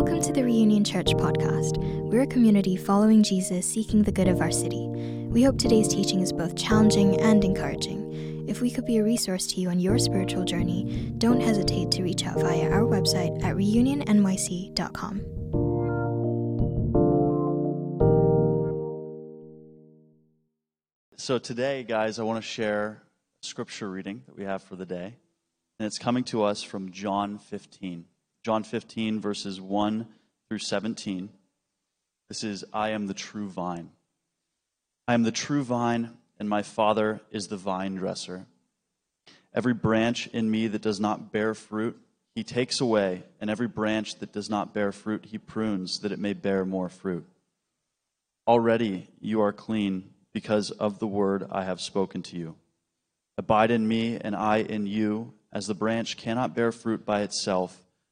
Welcome to the Reunion Church podcast. We're a community following Jesus, seeking the good of our city. We hope today's teaching is both challenging and encouraging. If we could be a resource to you on your spiritual journey, don't hesitate to reach out via our website at reunionnyc.com. So, today, guys, I want to share a scripture reading that we have for the day. And it's coming to us from John 15. John 15, verses 1 through 17. This is I am the true vine. I am the true vine, and my Father is the vine dresser. Every branch in me that does not bear fruit, he takes away, and every branch that does not bear fruit, he prunes, that it may bear more fruit. Already you are clean because of the word I have spoken to you. Abide in me, and I in you, as the branch cannot bear fruit by itself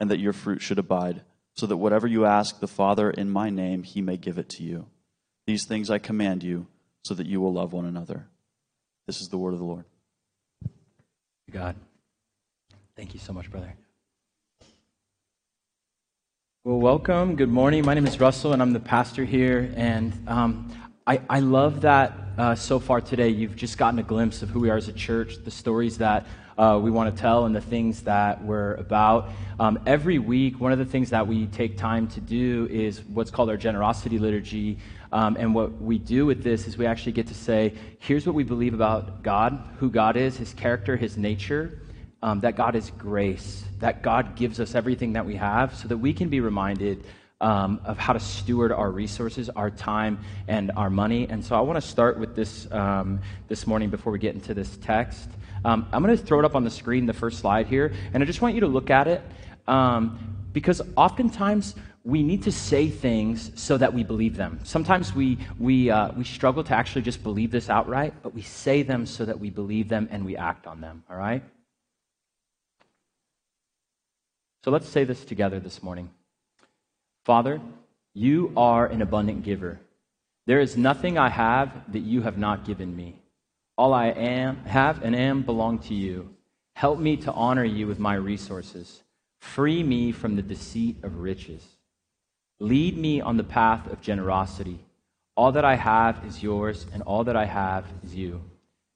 and that your fruit should abide, so that whatever you ask the Father in my name, he may give it to you. These things I command you, so that you will love one another. This is the word of the Lord. God. Thank you so much, brother. Well, welcome. Good morning. My name is Russel, and I'm the pastor here. And um, I, I love that uh, so far today you've just gotten a glimpse of who we are as a church, the stories that uh, we want to tell and the things that we're about. Um, every week, one of the things that we take time to do is what's called our generosity liturgy. Um, and what we do with this is we actually get to say, here's what we believe about God, who God is, his character, his nature, um, that God is grace, that God gives us everything that we have so that we can be reminded um, of how to steward our resources, our time, and our money. And so I want to start with this um, this morning before we get into this text. Um, I'm going to throw it up on the screen, the first slide here, and I just want you to look at it um, because oftentimes we need to say things so that we believe them. Sometimes we, we, uh, we struggle to actually just believe this outright, but we say them so that we believe them and we act on them, all right? So let's say this together this morning. Father, you are an abundant giver. There is nothing I have that you have not given me. All I am, have and am belong to you. Help me to honor you with my resources. Free me from the deceit of riches. Lead me on the path of generosity. All that I have is yours, and all that I have is you.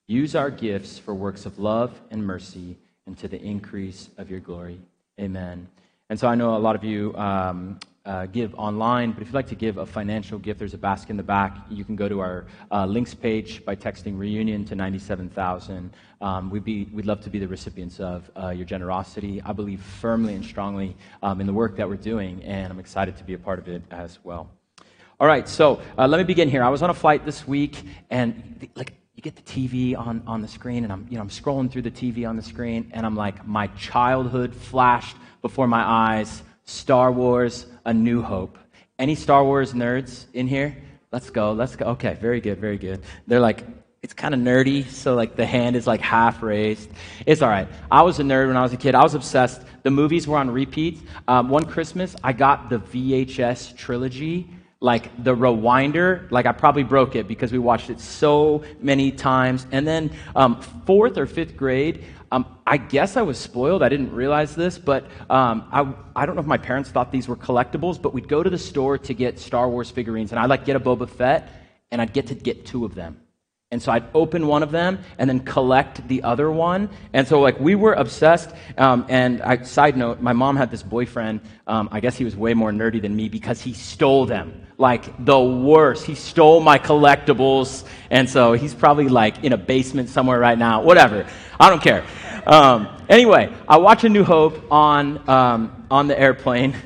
Use our gifts for works of love and mercy and to the increase of your glory. Amen. And so I know a lot of you um, uh, give online, but if you'd like to give a financial gift, there's a basket in the back. You can go to our uh, links page by texting reunion to 97,000. Um, we'd, be, we'd love to be the recipients of uh, your generosity. I believe firmly and strongly um, in the work that we're doing, and I'm excited to be a part of it as well. All right, so uh, let me begin here. I was on a flight this week, and like you get the TV on, on the screen, and I'm, you know, I'm scrolling through the TV on the screen, and I'm like, my childhood flashed before my eyes Star Wars A New Hope. Any Star Wars nerds in here? Let's go, let's go. Okay, very good, very good. They're like, it's kind of nerdy, so like the hand is like half raised. It's all right. I was a nerd when I was a kid. I was obsessed. The movies were on repeat. Um, one Christmas, I got the VHS trilogy like the rewinder, like I probably broke it because we watched it so many times. And then um, fourth or fifth grade, um, I guess I was spoiled. I didn't realize this, but um, I, I don't know if my parents thought these were collectibles, but we'd go to the store to get Star Wars figurines, and I'd like get a Boba Fett, and I'd get to get two of them. And so I'd open one of them and then collect the other one. And so, like, we were obsessed. Um, and I, side note, my mom had this boyfriend. Um, I guess he was way more nerdy than me because he stole them. Like, the worst. He stole my collectibles. And so he's probably, like, in a basement somewhere right now. Whatever. I don't care. Um, anyway, I watched A New Hope on, um, on the airplane.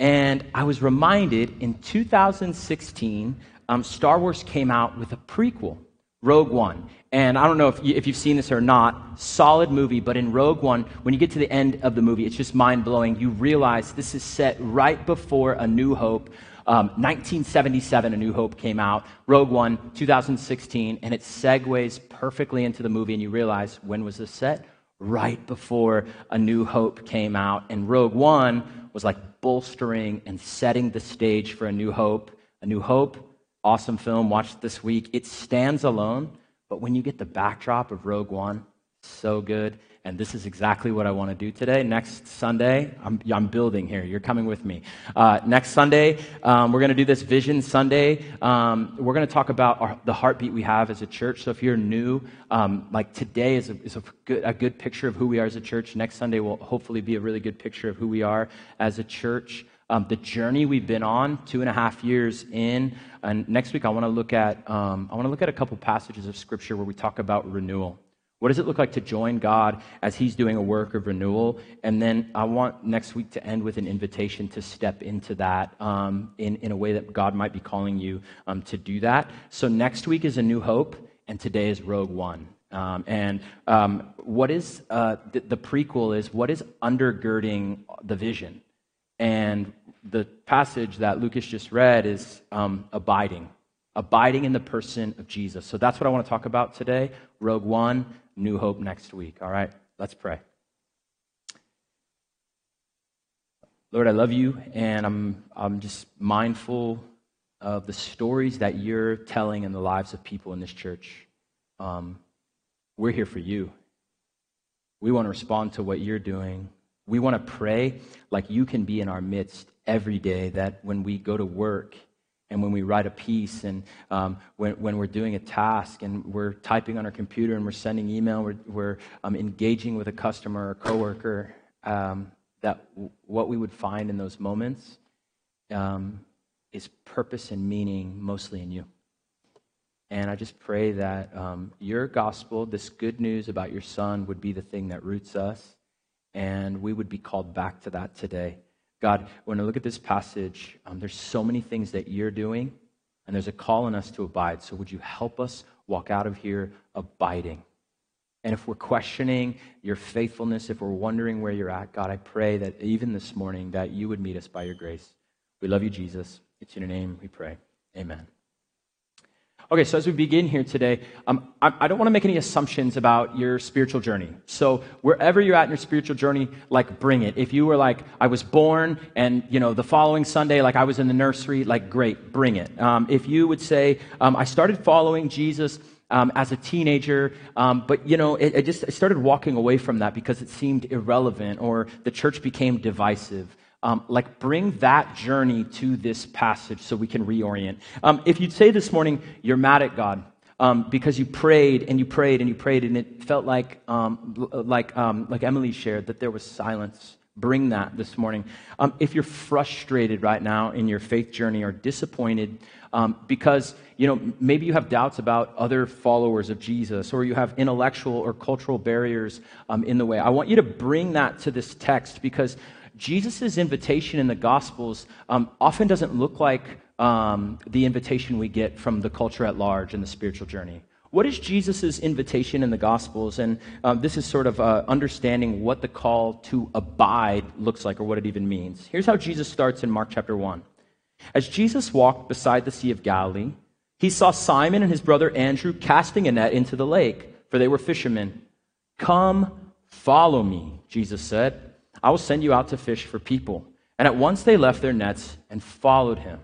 And I was reminded in 2016, um, Star Wars came out with a prequel. Rogue One. And I don't know if, you, if you've seen this or not, solid movie, but in Rogue One, when you get to the end of the movie, it's just mind blowing. You realize this is set right before A New Hope. Um, 1977, A New Hope came out. Rogue One, 2016, and it segues perfectly into the movie, and you realize when was this set? Right before A New Hope came out. And Rogue One was like bolstering and setting the stage for A New Hope. A New Hope awesome film, watched this week. It stands alone, but when you get the backdrop of Rogue One, so good. And this is exactly what I want to do today. Next Sunday, I'm, I'm building here. You're coming with me. Uh, next Sunday, um, we're going to do this Vision Sunday. Um, we're going to talk about our, the heartbeat we have as a church. So if you're new, um, like today is, a, is a, good, a good picture of who we are as a church. Next Sunday will hopefully be a really good picture of who we are as a church um, the journey we've been on, two and a half years in. And next week, I want to look at um, I want to look at a couple passages of scripture where we talk about renewal. What does it look like to join God as He's doing a work of renewal? And then I want next week to end with an invitation to step into that um, in, in a way that God might be calling you um, to do that. So next week is a new hope, and today is Rogue One. Um, and um, what is uh, the, the prequel is what is undergirding the vision? And the passage that Lucas just read is um, abiding, abiding in the person of Jesus. So that's what I want to talk about today. Rogue One, New Hope next week. All right, let's pray. Lord, I love you, and I'm, I'm just mindful of the stories that you're telling in the lives of people in this church. Um, we're here for you. We want to respond to what you're doing. We want to pray like you can be in our midst every day, that when we go to work and when we write a piece and um, when, when we're doing a task and we're typing on our computer and we're sending email, we're, we're um, engaging with a customer or coworker, um, that w- what we would find in those moments um, is purpose and meaning mostly in you. And I just pray that um, your gospel, this good news about your son, would be the thing that roots us and we would be called back to that today. God, when I look at this passage, um, there's so many things that you're doing, and there's a call on us to abide. So would you help us walk out of here abiding? And if we're questioning your faithfulness, if we're wondering where you're at, God, I pray that even this morning that you would meet us by your grace. We love you, Jesus. It's in your name we pray. Amen. Okay, so as we begin here today, um, I, I, don't want to make any assumptions about your spiritual journey. So wherever you're at in your spiritual journey, like bring it. If you were like, I was born and, you know, the following Sunday, like I was in the nursery, like great, bring it. Um, if you would say, um, I started following Jesus um, as a teenager, um, but you know, it, it just started walking away from that because it seemed irrelevant or the church became divisive um, like bring that journey to this passage so we can reorient. Um, if you'd say this morning, you're mad at God um, because you prayed and you prayed and you prayed, and it felt like, um, like, um, like Emily shared, that there was silence. Bring that this morning. Um, if you're frustrated right now in your faith journey or disappointed because you know maybe you have doubts about other followers of Jesus or you have intellectual or cultural barriers in the way, I want you to bring that to this text because Jesus' invitation in the Gospels um, often doesn't look like um, the invitation we get from the culture at large in the spiritual journey. What is Jesus' invitation in the Gospels? And um, this is sort of uh, understanding what the call to abide looks like or what it even means. Here's how Jesus starts in Mark chapter 1. As Jesus walked beside the Sea of Galilee, he saw Simon and his brother Andrew casting a net into the lake, for they were fishermen. Come, follow me, Jesus said I will send you out to fish for people. And at once they left their nets and followed him.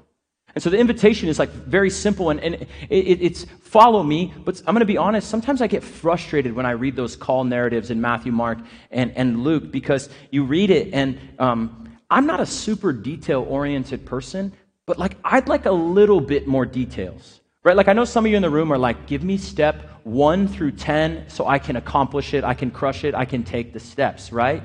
And so the invitation is like very simple and, and it, it's follow me. But I'm going to be honest, sometimes I get frustrated when I read those call narratives in Matthew, Mark, and, and Luke because you read it and um, I'm not a super detail oriented person, but like I'd like a little bit more details. Right? Like I know some of you in the room are like, give me step one through 10 so I can accomplish it, I can crush it, I can take the steps, right?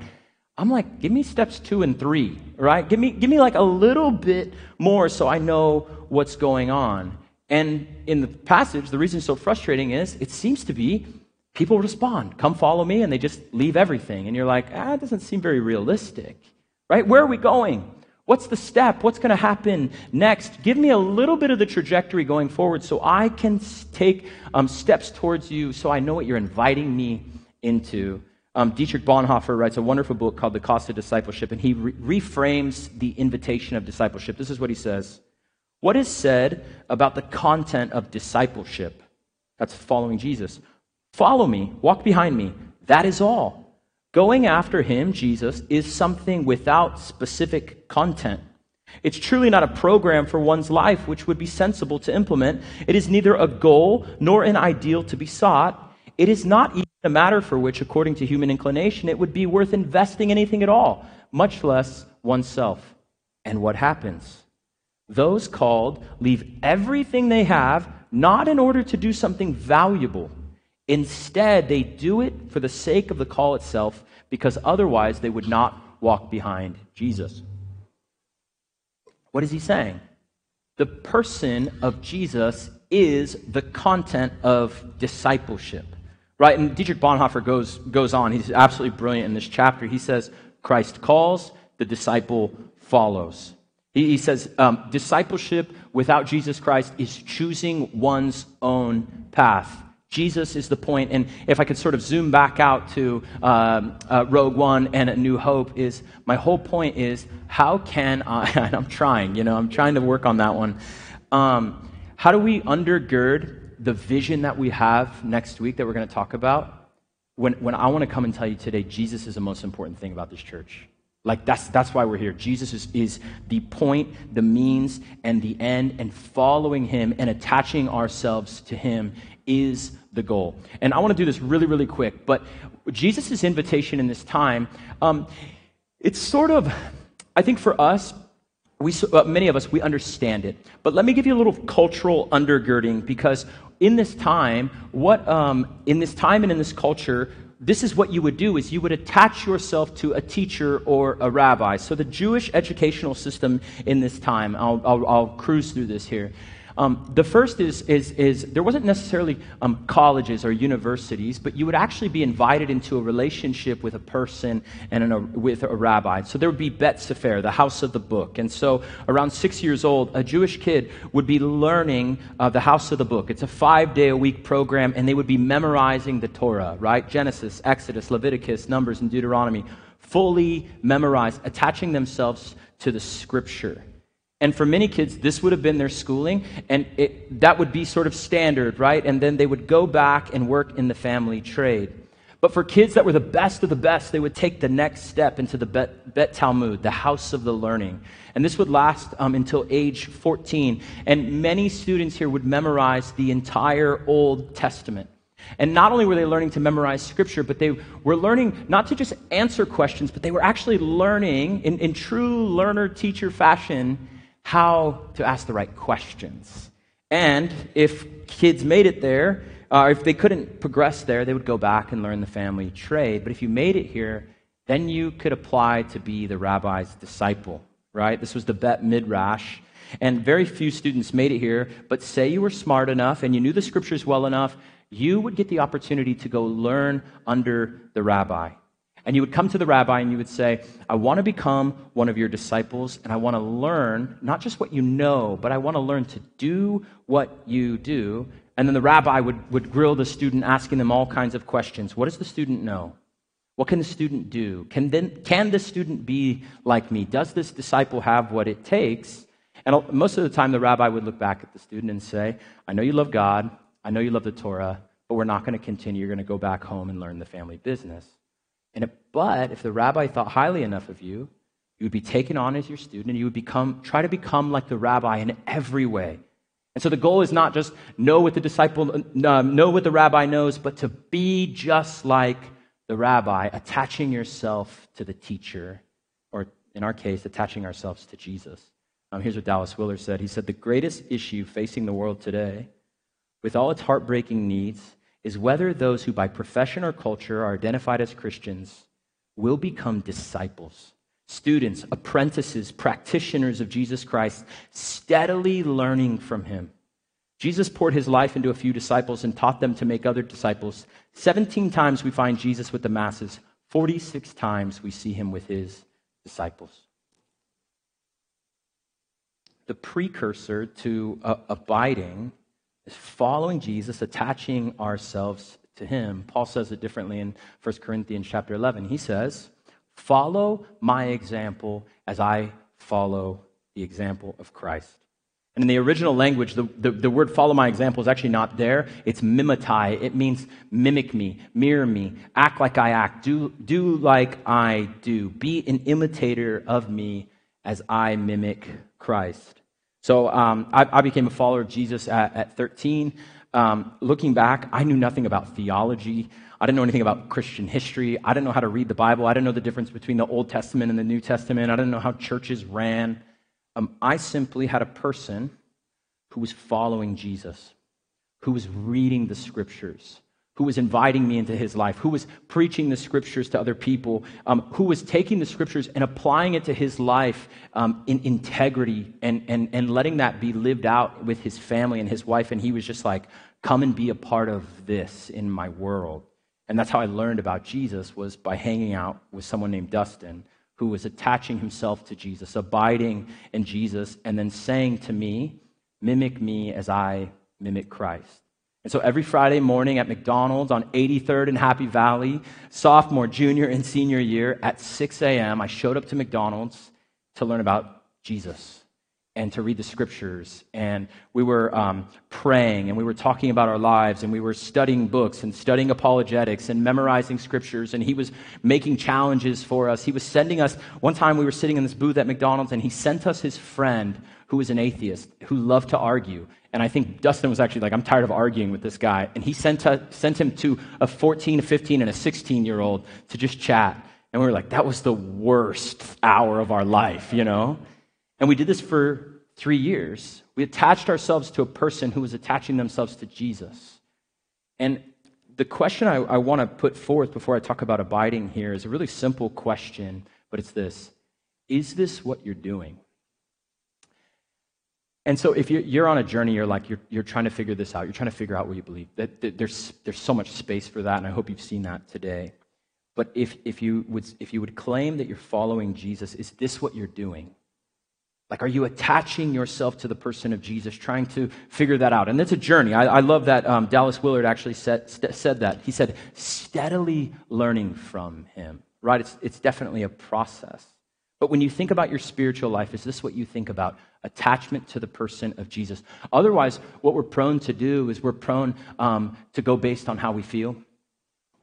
I'm like, give me steps two and three, right? Give me, give me like a little bit more so I know what's going on. And in the passage, the reason it's so frustrating is it seems to be people respond, come follow me, and they just leave everything. And you're like, ah, it doesn't seem very realistic, right? Where are we going? What's the step? What's going to happen next? Give me a little bit of the trajectory going forward so I can take um, steps towards you so I know what you're inviting me into. Um, Dietrich Bonhoeffer writes a wonderful book called The Cost of Discipleship, and he re- reframes the invitation of discipleship. This is what he says What is said about the content of discipleship? That's following Jesus. Follow me, walk behind me. That is all. Going after him, Jesus, is something without specific content. It's truly not a program for one's life which would be sensible to implement. It is neither a goal nor an ideal to be sought. It is not a matter for which, according to human inclination, it would be worth investing anything at all, much less oneself. And what happens? Those called leave everything they have, not in order to do something valuable. Instead, they do it for the sake of the call itself, because otherwise they would not walk behind Jesus. What is he saying? The person of Jesus is the content of discipleship. Right? And Dietrich Bonhoeffer goes, goes on. He's absolutely brilliant in this chapter. He says, Christ calls, the disciple follows. He, he says, um, discipleship without Jesus Christ is choosing one's own path. Jesus is the point. And if I could sort of zoom back out to um, uh, Rogue One and A New Hope, is my whole point is how can I, and I'm trying, you know, I'm trying to work on that one. Um, how do we undergird the vision that we have next week that we're going to talk about, when, when I want to come and tell you today, Jesus is the most important thing about this church. Like, that's, that's why we're here. Jesus is, is the point, the means, and the end, and following him and attaching ourselves to him is the goal. And I want to do this really, really quick, but Jesus' invitation in this time, um, it's sort of, I think for us, we, uh, many of us, we understand it. But let me give you a little cultural undergirding because in this time, what um, in this time and in this culture, this is what you would do is you would attach yourself to a teacher or a rabbi so the jewish educational system in this time i'll, I'll, I'll cruise through this here um, the first is, is, is there wasn't necessarily um, colleges or universities, but you would actually be invited into a relationship with a person and a, with a rabbi. So there would be Bet Sefer, the house of the book. And so around six years old, a Jewish kid would be learning uh, the house of the book. It's a five day a week program, and they would be memorizing the Torah, right? Genesis, Exodus, Leviticus, Numbers, and Deuteronomy. Fully memorized, attaching themselves to the scripture. And for many kids, this would have been their schooling, and it, that would be sort of standard, right? And then they would go back and work in the family trade. But for kids that were the best of the best, they would take the next step into the Bet, Bet Talmud, the house of the learning. And this would last um, until age 14. And many students here would memorize the entire Old Testament. And not only were they learning to memorize scripture, but they were learning not to just answer questions, but they were actually learning in, in true learner teacher fashion how to ask the right questions. And if kids made it there, or uh, if they couldn't progress there, they would go back and learn the family trade. But if you made it here, then you could apply to be the rabbi's disciple, right? This was the Bet Midrash. And very few students made it here, but say you were smart enough and you knew the scriptures well enough, you would get the opportunity to go learn under the rabbi. And you would come to the rabbi and you would say, I want to become one of your disciples and I want to learn not just what you know, but I want to learn to do what you do. And then the rabbi would, would grill the student, asking them all kinds of questions. What does the student know? What can the student do? Can, then, can the student be like me? Does this disciple have what it takes? And most of the time, the rabbi would look back at the student and say, I know you love God, I know you love the Torah, but we're not going to continue. You're going to go back home and learn the family business. And but if the rabbi thought highly enough of you, You would be taken on as your student, and you would become, try to become like the rabbi in every way. And so the goal is not just know what the disciple, uh, know what the rabbi knows, but to be just like the rabbi, attaching yourself to the teacher, or in our case, attaching ourselves to Jesus. Um, here's what Dallas Willard said. He said, The greatest issue facing the world today, with all its heartbreaking needs, is whether those who by profession or culture are identified as Christians will become disciples, students, apprentices, practitioners of Jesus Christ, steadily learning from him. Jesus poured his life into a few disciples and taught them to make other disciples. 17 times we find Jesus with the masses, 46 times we see him with his disciples. The precursor to uh, abiding following Jesus, attaching ourselves to him. Paul says it differently in 1 Corinthians chapter 11. He says, Follow my example as I follow the example of Christ. And in the original language, the, the, the, word follow my example is actually not there. It's mimetai. It means mimic me, mirror me, act like I act, do, do like I do. Be an imitator of me as I mimic Christ. So um, I, I, became a follower of Jesus at, at 13. Um, looking back, I knew nothing about theology. I didn't know anything about Christian history. I didn't know how to read the Bible. I didn't know the difference between the Old Testament and the New Testament. I didn't know how churches ran. Um, I simply had a person who was following Jesus, who was reading the scriptures, who was inviting me into his life, who was preaching the scriptures to other people, um, who was taking the scriptures and applying it to his life um, in integrity and, and, and letting that be lived out with his family and his wife. And he was just like, come and be a part of this in my world. And that's how I learned about Jesus was by hanging out with someone named Dustin who was attaching himself to Jesus, abiding in Jesus, and then saying to me, Mimic me as I mimic Christ. And so every Friday morning at McDonald's on 83rd and Happy Valley, sophomore, junior, and senior year at 6 a.m., I showed up to McDonald's to learn about Jesus and to read the scriptures. And we were um, praying and we were talking about our lives and we were studying books and studying apologetics and memorizing scriptures. And he was making challenges for us. He was sending us, one time we were sitting in this booth at McDonald's and he sent us his friend who was an atheist who loved to argue. And I think Dustin was actually like, I'm tired of arguing with this guy. And he sent, a, sent him to a 14, a 15, and a 16 year old to just chat. And we were like, that was the worst hour of our life, you know? And we did this for three years. We attached ourselves to a person who was attaching themselves to Jesus. And the question I, I want to put forth before I talk about abiding here is a really simple question, but it's this Is this what you're doing? And so if you're, on a journey, you're like, you're, you're trying to figure this out. You're trying to figure out what you believe. That, that there's, there's so much space for that, and I hope you've seen that today. But if, if, you would, if you would claim that you're following Jesus, is this what you're doing? Like, are you attaching yourself to the person of Jesus, trying to figure that out? And it's a journey. I, I love that um, Dallas Willard actually said, st- said that. He said, steadily learning from him, right? It's, it's definitely a process. But when you think about your spiritual life, is this what you think about? Attachment to the person of Jesus. Otherwise, what we're prone to do is we're prone um, to go based on how we feel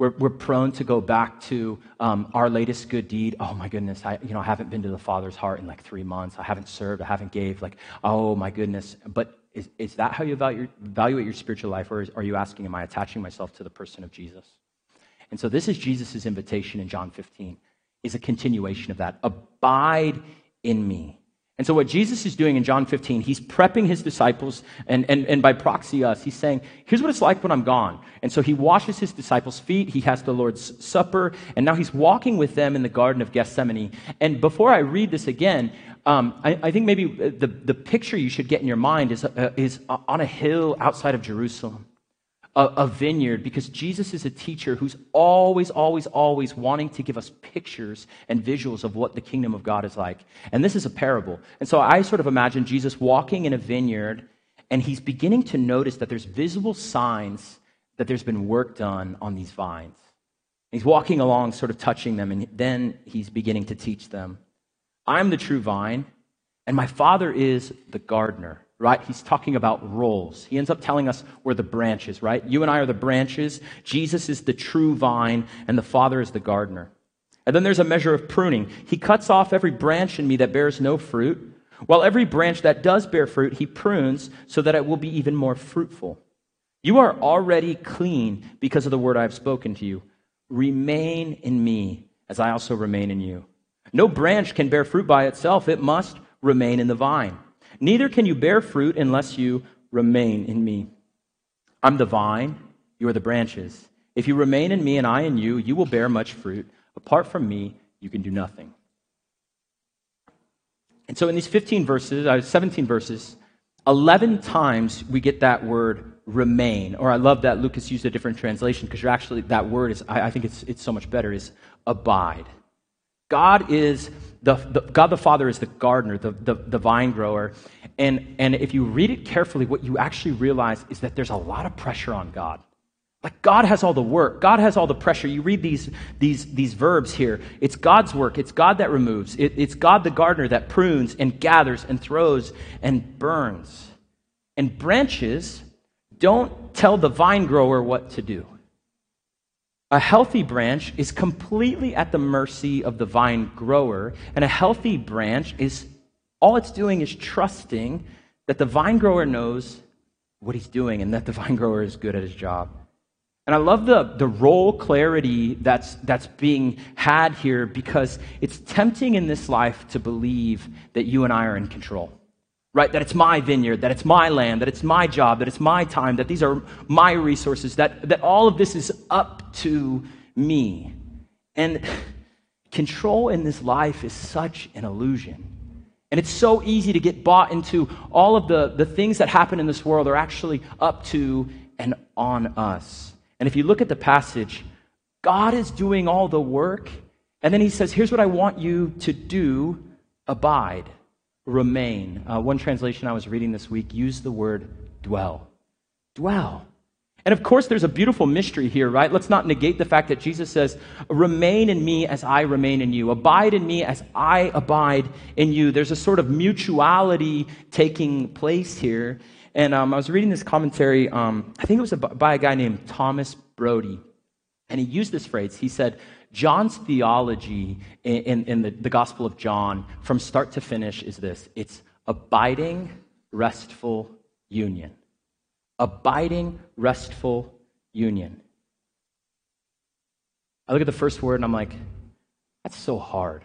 we're, we're prone to go back to um, our latest good deed. Oh my goodness, I you know I haven't been to the Father's heart in like three months. I haven't served. I haven't gave. Like oh my goodness. But is, is that how you evaluate, evaluate your spiritual life, or is, are you asking, am I attaching myself to the person of Jesus? And so this is Jesus' invitation in John 15, is a continuation of that. Abide in me. And so, what Jesus is doing in John 15, he's prepping his disciples, and, and, and by proxy us, he's saying, Here's what it's like when I'm gone. And so, he washes his disciples' feet, he has the Lord's Supper, and now he's walking with them in the Garden of Gethsemane. And before I read this again, um, I, I, think maybe the, the picture you should get in your mind is, uh, is on a hill outside of Jerusalem a, a vineyard because Jesus is a teacher who's always, always, always wanting to give us pictures and visuals of what the kingdom of God is like. And this is a parable. And so I sort of imagine Jesus walking in a vineyard and he's beginning to notice that there's visible signs that there's been work done on these vines. He's walking along, sort of touching them, and then he's beginning to teach them. I'm the true vine, and my father is the gardener right? He's talking about roles. He ends up telling us we're the branches, right? You and I are the branches. Jesus is the true vine, and the Father is the gardener. And then there's a measure of pruning. He cuts off every branch in me that bears no fruit, while every branch that does bear fruit, he prunes so that it will be even more fruitful. You are already clean because of the word I have spoken to you. Remain in me, as I also remain in you. No branch can bear fruit by itself, it must remain in the vine. Neither can you bear fruit unless you remain in me. I'm the vine, you are the branches. If you remain in me and I in you, you will bear much fruit. Apart from me, you can do nothing. And so in these 15 verses, uh, 17 verses, 11 times we get that word remain. Or I love that Lucas used a different translation because you're actually, that word is, I, I, think it's, it's so much better, is abide. God is, the, the God the Father is the gardener, the, the, the vine grower. And, and if you read it carefully, what you actually realize is that there's a lot of pressure on God. Like God has all the work, God has all the pressure. You read these, these, these verbs here. It's God's work, it's God that removes, it, it's God the gardener that prunes and gathers and throws and burns. And branches don't tell the vine grower what to do. A healthy branch is completely at the mercy of the vine grower, and a healthy branch is all it's doing is trusting that the vine grower knows what he's doing and that the vine grower is good at his job. And I love the, the role clarity that's, that's being had here because it's tempting in this life to believe that you and I are in control, right? That it's my vineyard, that it's my land, that it's my job, that it's my time, that these are my resources, that, that all of this is up to me. And control in this life is such an illusion. And it's so easy to get bought into all of the, the things that happen in this world are actually up to and on us. And if you look at the passage, God is doing all the work. And then he says, Here's what I want you to do abide, remain. Uh, one translation I was reading this week used the word dwell. Dwell. And of course, there's a beautiful mystery here, right? Let's not negate the fact that Jesus says, Remain in me as I remain in you. Abide in me as I abide in you. There's a sort of mutuality taking place here. And um, I was reading this commentary, um, I think it was by a guy named Thomas Brodie. And he used this phrase. He said, John's theology in, in, in the, the Gospel of John, from start to finish, is this it's abiding, restful union. Abiding, restful union. I look at the first word and I'm like, that's so hard.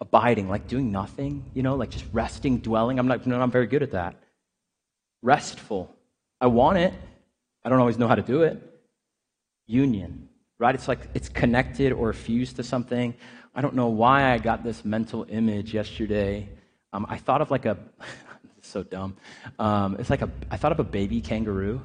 Abiding, like doing nothing, you know, like just resting, dwelling. I'm not, no, I'm very good at that restful. I want it. I don't always know how to do it. Union, right? It's like it's connected or fused to something. I don't know why I got this mental image yesterday. Um, I thought of like a, so dumb. Um, it's like a, I thought of a baby kangaroo,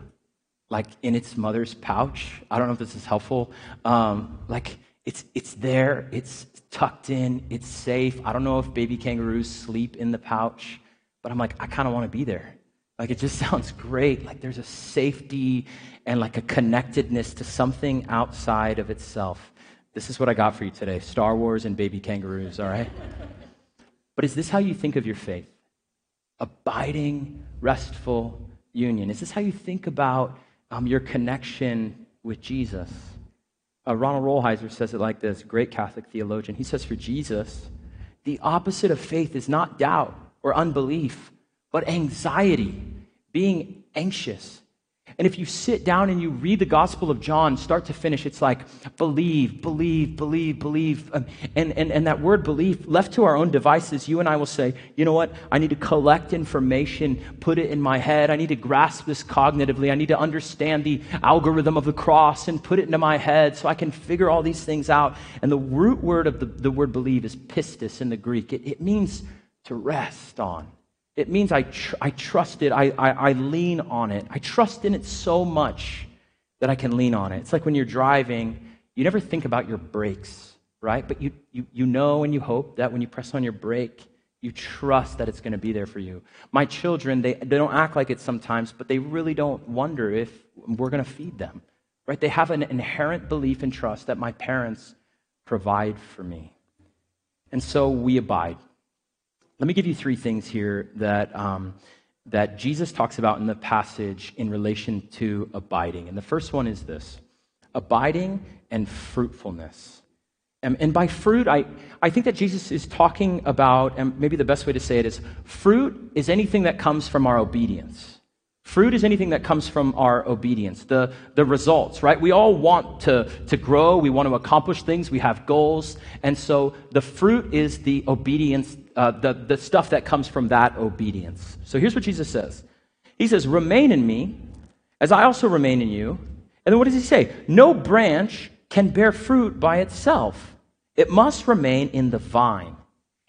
like in its mother's pouch. I don't know if this is helpful. Um, like it's, it's there, it's tucked in, it's safe. I don't know if baby kangaroos sleep in the pouch, but I'm like, I kind of want to be there. Like it just sounds great. Like there's a safety and like a connectedness to something outside of itself. This is what I got for you today Star Wars and baby kangaroos, all right? but is this how you think of your faith? Abiding, restful union. Is this how you think about um, your connection with Jesus? Uh, Ronald Rolheiser says it like this, great Catholic theologian. He says, For Jesus, the opposite of faith is not doubt or unbelief but anxiety, being anxious. And if you sit down and you read the Gospel of John, start to finish, it's like believe, believe, believe, believe. Um, and, and, and that word belief, left to our own devices, you and I will say, you know what? I need to collect information, put it in my head. I need to grasp this cognitively. I need to understand the algorithm of the cross and put it into my head so I can figure all these things out. And the root word of the, the word believe is pistis in the Greek, it, it means to rest on. It means I, tr- I trust it, I, I, I lean on it. I trust in it so much that I can lean on it. It's like when you're driving, you never think about your brakes, right? But you, you, you know and you hope that when you press on your brake, you trust that it's going to be there for you. My children, they, they don't act like it sometimes, but they really don't wonder if we're going to feed them, right? They have an inherent belief and trust that my parents provide for me. And so we abide. Let me give you three things here that, um, that Jesus talks about in the passage in relation to abiding. And the first one is this abiding and fruitfulness. And, and by fruit, I, I think that Jesus is talking about, and maybe the best way to say it is fruit is anything that comes from our obedience. Fruit is anything that comes from our obedience, the, the results, right? We all want to, to grow, we want to accomplish things, we have goals. And so the fruit is the obedience, uh, the, the stuff that comes from that obedience. So here's what Jesus says He says, Remain in me, as I also remain in you. And then what does he say? No branch can bear fruit by itself, it must remain in the vine.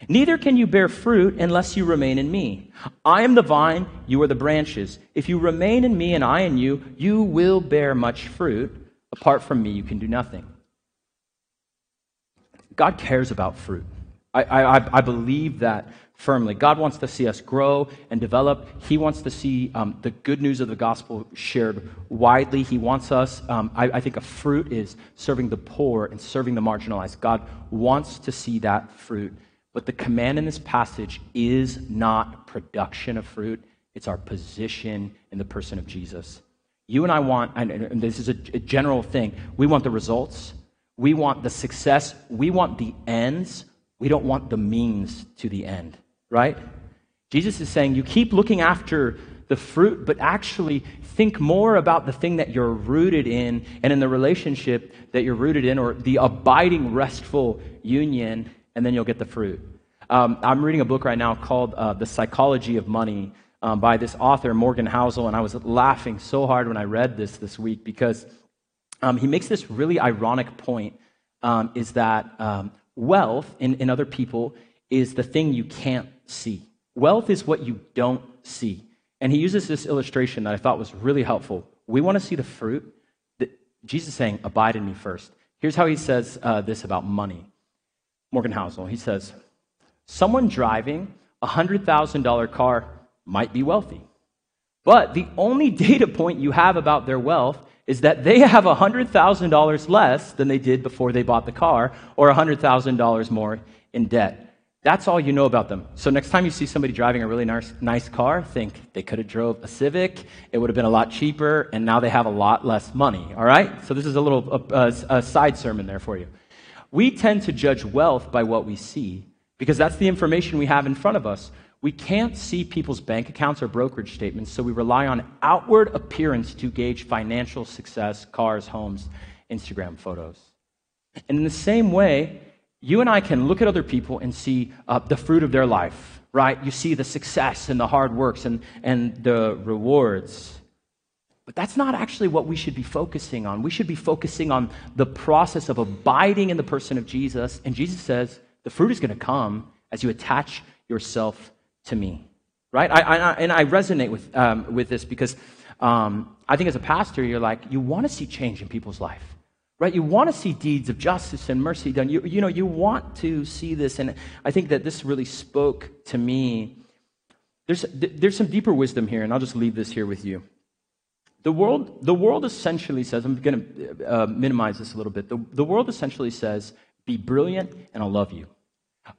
Neither can you bear fruit unless you remain in me. I am the vine, you are the branches. If you remain in me and I in you, you will bear much fruit. Apart from me, you can do nothing. God cares about fruit. I, I, I believe that firmly. God wants to see us grow and develop. He wants to see um, the good news of the gospel shared widely. He wants us, um, I, I think a fruit is serving the poor and serving the marginalized. God wants to see that fruit but the command in this passage is not production of fruit, it's our position in the person of Jesus. You and I want, and this is a, general thing, we want the results, we want the success, we want the ends, we don't want the means to the end, right? Jesus is saying you keep looking after the fruit, but actually think more about the thing that you're rooted in and in the relationship that you're rooted in or the abiding, restful union and then you'll get the fruit. Um, I'm reading a book right now called uh, The Psychology of Money um, by this author, Morgan Housel, and I was laughing so hard when I read this this week because um, he makes this really ironic point um, is that um, wealth in, in other people is the thing you can't see. Wealth is what you don't see. And he uses this illustration that I thought was really helpful. We want to see the fruit. That Jesus is saying, Abide in me first. Here's how he says uh, this about money. Morgan Housel. He says, Someone driving a $100,000 car might be wealthy. But the only data point you have about their wealth is that they have $100,000 less than they did before they bought the car or $100,000 more in debt. That's all you know about them. So next time you see somebody driving a really nice, nice car, think they could have drove a Civic. It would have been a lot cheaper, and now they have a lot less money. All right. So this is a little a, a side sermon there for you. We tend to judge wealth by what we see because that's the information we have in front of us. We can't see people's bank accounts or brokerage statements, so we rely on outward appearance to gauge financial success, cars, homes, Instagram photos. And in the same way, you and I can look at other people and see uh, the fruit of their life, right? You see the success and the hard works and, and the rewards. But that's not actually what we should be focusing on. We should be focusing on the process of abiding in the person of Jesus. And Jesus says, the fruit is going to come as you attach yourself to me. Right? I, I, and I resonate with, um, with this because um, I think as a pastor, you're like, you want to see change in people's life. Right? You want to see deeds of justice and mercy done. You, you know, you want to see this. And I think that this really spoke to me. There's, there's some deeper wisdom here, and I'll just leave this here with you. The world, the world essentially says, I'm going to uh, minimize this a little bit. The, the world essentially says, be brilliant and I'll love you.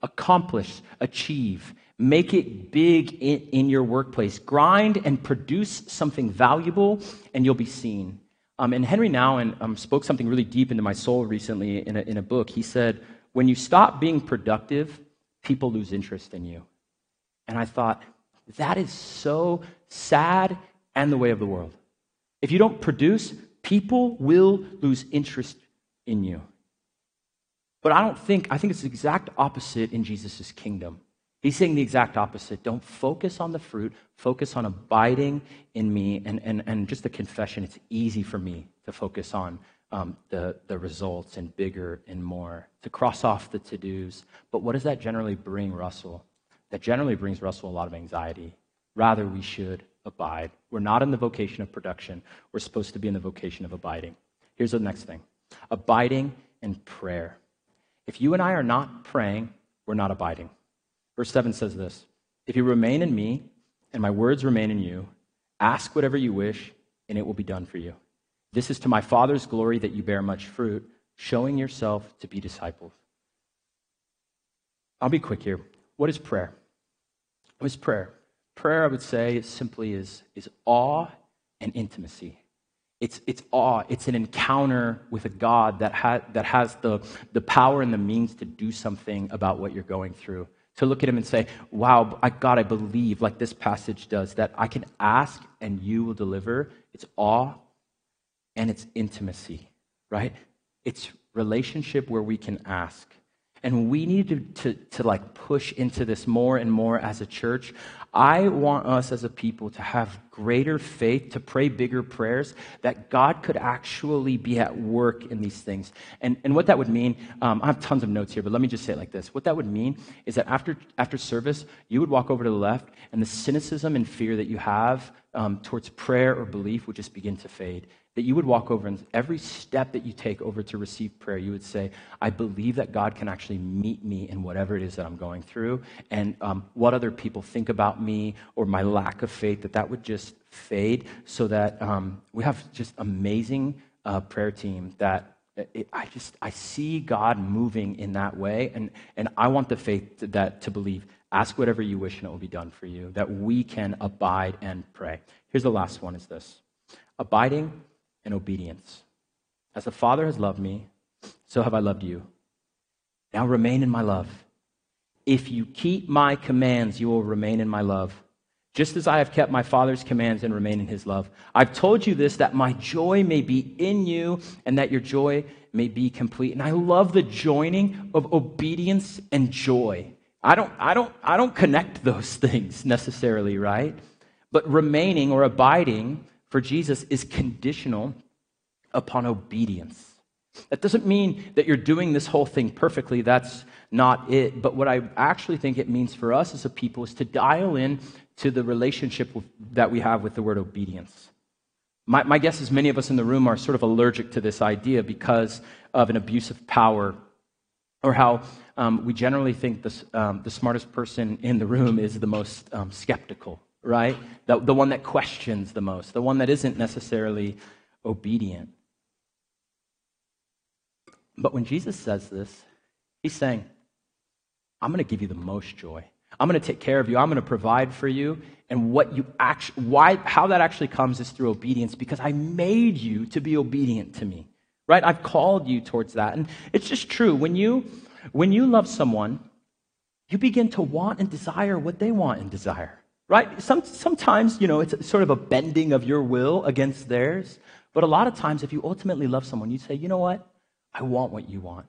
Accomplish, achieve, make it big in, in your workplace. Grind and produce something valuable and you'll be seen. Um, and Henri Nouwen um, spoke something really deep into my soul recently in a, in a book. He said, When you stop being productive, people lose interest in you. And I thought, that is so sad and the way of the world. If you don't produce, people will lose interest in you. But I don't think, I think it's the exact opposite in Jesus' kingdom. He's saying the exact opposite. Don't focus on the fruit, focus on abiding in me. And, and, and just a confession, it's easy for me to focus on um, the, the results and bigger and more, to cross off the to dos. But what does that generally bring Russel? That generally brings Russel a lot of anxiety. Rather, we should abide. We're not in the vocation of production. We're supposed to be in the vocation of abiding. Here's the next thing abiding in prayer. If you and I are not praying, we're not abiding. Verse 7 says this If you remain in me and my words remain in you, ask whatever you wish, and it will be done for you. This is to my Father's glory that you bear much fruit, showing yourself to be disciples. I'll be quick here. What is prayer? What is prayer? Prayer, I would say, simply is, is awe and intimacy. It's, it's awe. It's an encounter with a God that, ha- that has the, the power and the means to do something about what you're going through. To look at Him and say, Wow, I, God, I believe, like this passage does, that I can ask and you will deliver. It's awe and it's intimacy, right? It's relationship where we can ask. And we need to, to, to like push into this more and more as a church. I want us as a people to have greater faith, to pray bigger prayers, that God could actually be at work in these things. And, and what that would mean, um, I have tons of notes here, but let me just say it like this. What that would mean is that after, after service, you would walk over to the left, and the cynicism and fear that you have um, towards prayer or belief would just begin to fade that you would walk over and every step that you take over to receive prayer, you would say, I believe that God can actually meet me in whatever it is that I'm going through. And um, what other people think about me or my lack of faith, that that would just fade so that um, we have just amazing uh, prayer team that it, I just, I see God moving in that way. And, and I want the faith to, that to believe, ask whatever you wish and it will be done for you, that we can abide and pray. Here's the last one is this. Abiding and obedience. As the Father has loved me, so have I loved you. Now remain in my love. If you keep my commands, you will remain in my love, just as I have kept my Father's commands and remain in his love. I've told you this that my joy may be in you and that your joy may be complete. And I love the joining of obedience and joy. I don't, I don't, I don't connect those things necessarily, right? But remaining or abiding for Jesus is conditional upon obedience. That doesn't mean that you're doing this whole thing perfectly. That's not it. But what I actually think it means for us as a people is to dial in to the relationship with, that we have with the word obedience. My, my guess is many of us in the room are sort of allergic to this idea because of an abuse of power or how um, we generally think the, um, the smartest person in the room is the most um, skeptical right? The, the one that questions the most, the one that isn't necessarily obedient. But when Jesus says this, he's saying, I'm going to give you the most joy. I'm going to take care of you. I'm going to provide for you. And what you actually, why, how that actually comes is through obedience because I made you to be obedient to me, right? I've called you towards that. And it's just true. When you, when you love someone, you begin to want and desire what they want and desire right? Some, sometimes, you know, it's sort of a bending of your will against theirs. But a lot of times, if you ultimately love someone, you say, you know what? I want what you want.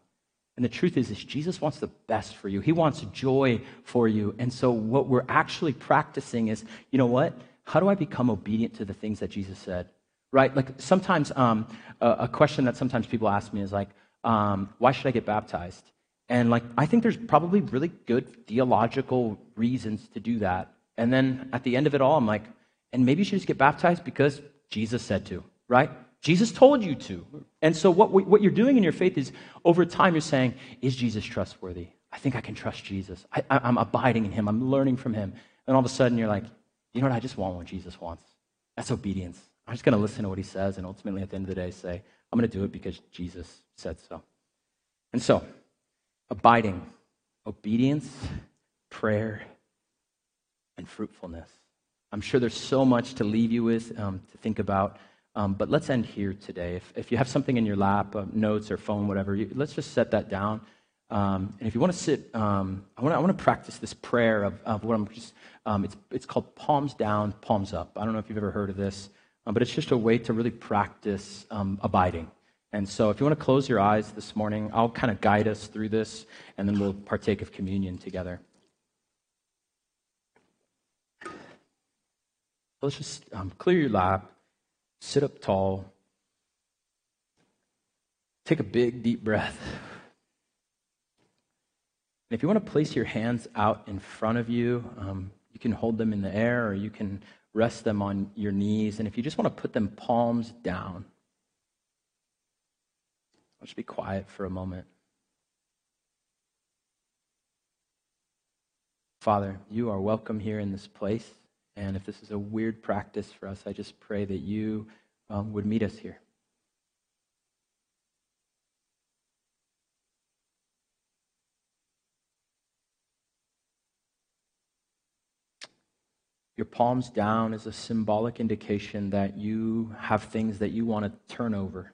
And the truth is, is Jesus wants the best for you. He wants joy for you. And so what we're actually practicing is, you know what? How do I become obedient to the things that Jesus said? Right? Like sometimes um, a, question that sometimes people ask me is like, um, why should I get baptized? And like, I think there's probably really good theological reasons to do that. And then at the end of it all, I'm like, and maybe you should just get baptized because Jesus said to, right? Jesus told you to. And so what, what you're doing in your faith is over time, you're saying, is Jesus trustworthy? I think I can trust Jesus. I, am abiding in him. I'm learning from him. And all of a sudden, you're like, you know what? I just want what Jesus wants. That's obedience. I'm just going to listen to what he says and ultimately at the end of the day say, I'm going to do it because Jesus said so. And so, abiding, obedience, prayer, and fruitfulness. I'm sure there's so much to leave you with, um, to think about. Um, but let's end here today. If, if you have something in your lap, uh, notes or phone, whatever, you, let's just set that down. Um, and if you want to sit, um, I want to practice this prayer of, of what I'm just, um, it's, it's called palms down, palms up. I don't know if you've ever heard of this, um, but it's just a way to really practice abiding. And so if you want to close your eyes this morning, I'll kind of guide us through this, and then we'll partake of communion together. Let's just um, clear your lap, sit up tall, take a big, deep breath. And if you want to place your hands out in front of you, um, you can hold them in the air or you can rest them on your knees. And if you just want to put them palms down, I'll just be quiet for a moment. Father, you are welcome here in this place. And if this is a weird practice for us, I just pray that you um, would meet us here. your palms down is a symbolic indication that you have things that you want to turn over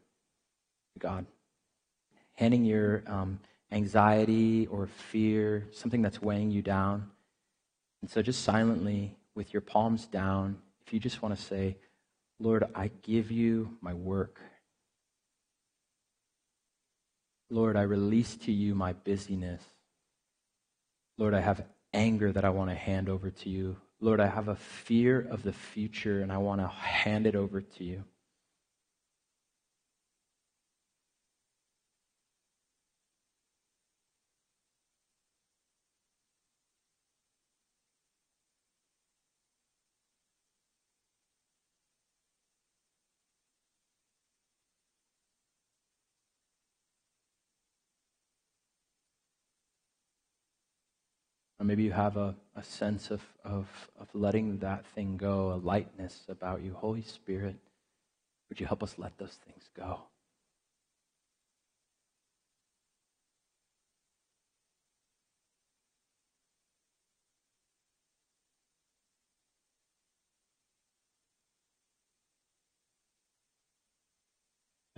to God. Handing your um, anxiety or fear, something that's weighing you down. And so, just silently, with your palms down, if you just want to say, Lord, I give you my work. Lord, I release to you my busyness. Lord, I have anger that I want to hand over to you. Lord, I have a fear of the future and I want to hand it over to you. Or maybe you have a, a sense of, of, of letting that thing go, a lightness about you. Holy Spirit, would you help us let those things go?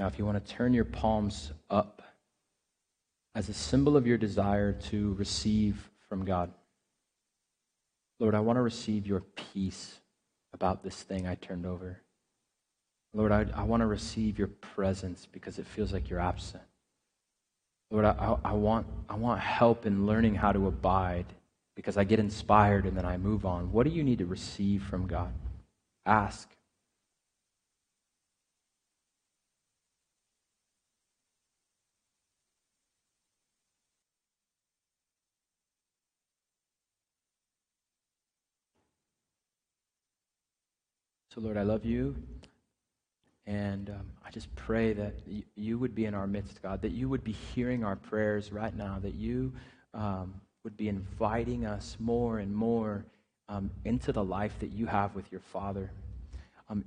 Now, if you want to turn your palms up as a symbol of your desire to receive from God. Lord, I want to receive your peace about this thing I turned over. Lord, I, I want to receive your presence because it feels like you're absent. Lord, I, I, want, I want help in learning how to abide because I get inspired and then I move on. What do you need to receive from God? Ask. So, Lord, I love you. And um, I just pray that y- you would be in our midst, God, that you would be hearing our prayers right now, that you um, would be inviting us more and more um, into the life that you have with your Father. Um,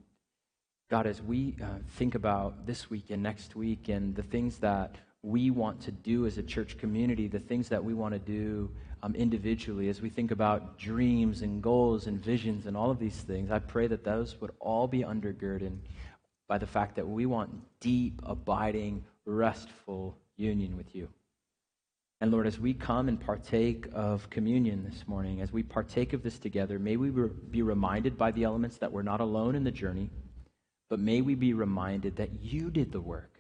God, as we uh, think about this week and next week and the things that we want to do as a church community, the things that we want to do um, individually, as we think about dreams and goals and visions and all of these things, I pray that those would all be undergirded by the fact that we want deep, abiding, restful union with you. And Lord, as we come and partake of communion this morning, as we partake of this together, may we be reminded by the elements that we're not alone in the journey, but may we be reminded that you did the work,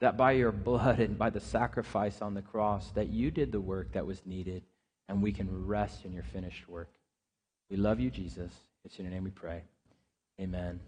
that by your blood and by the sacrifice on the cross, that you did the work that was needed and we can rest in your finished work. We love you, Jesus. It's in your name we pray. Amen.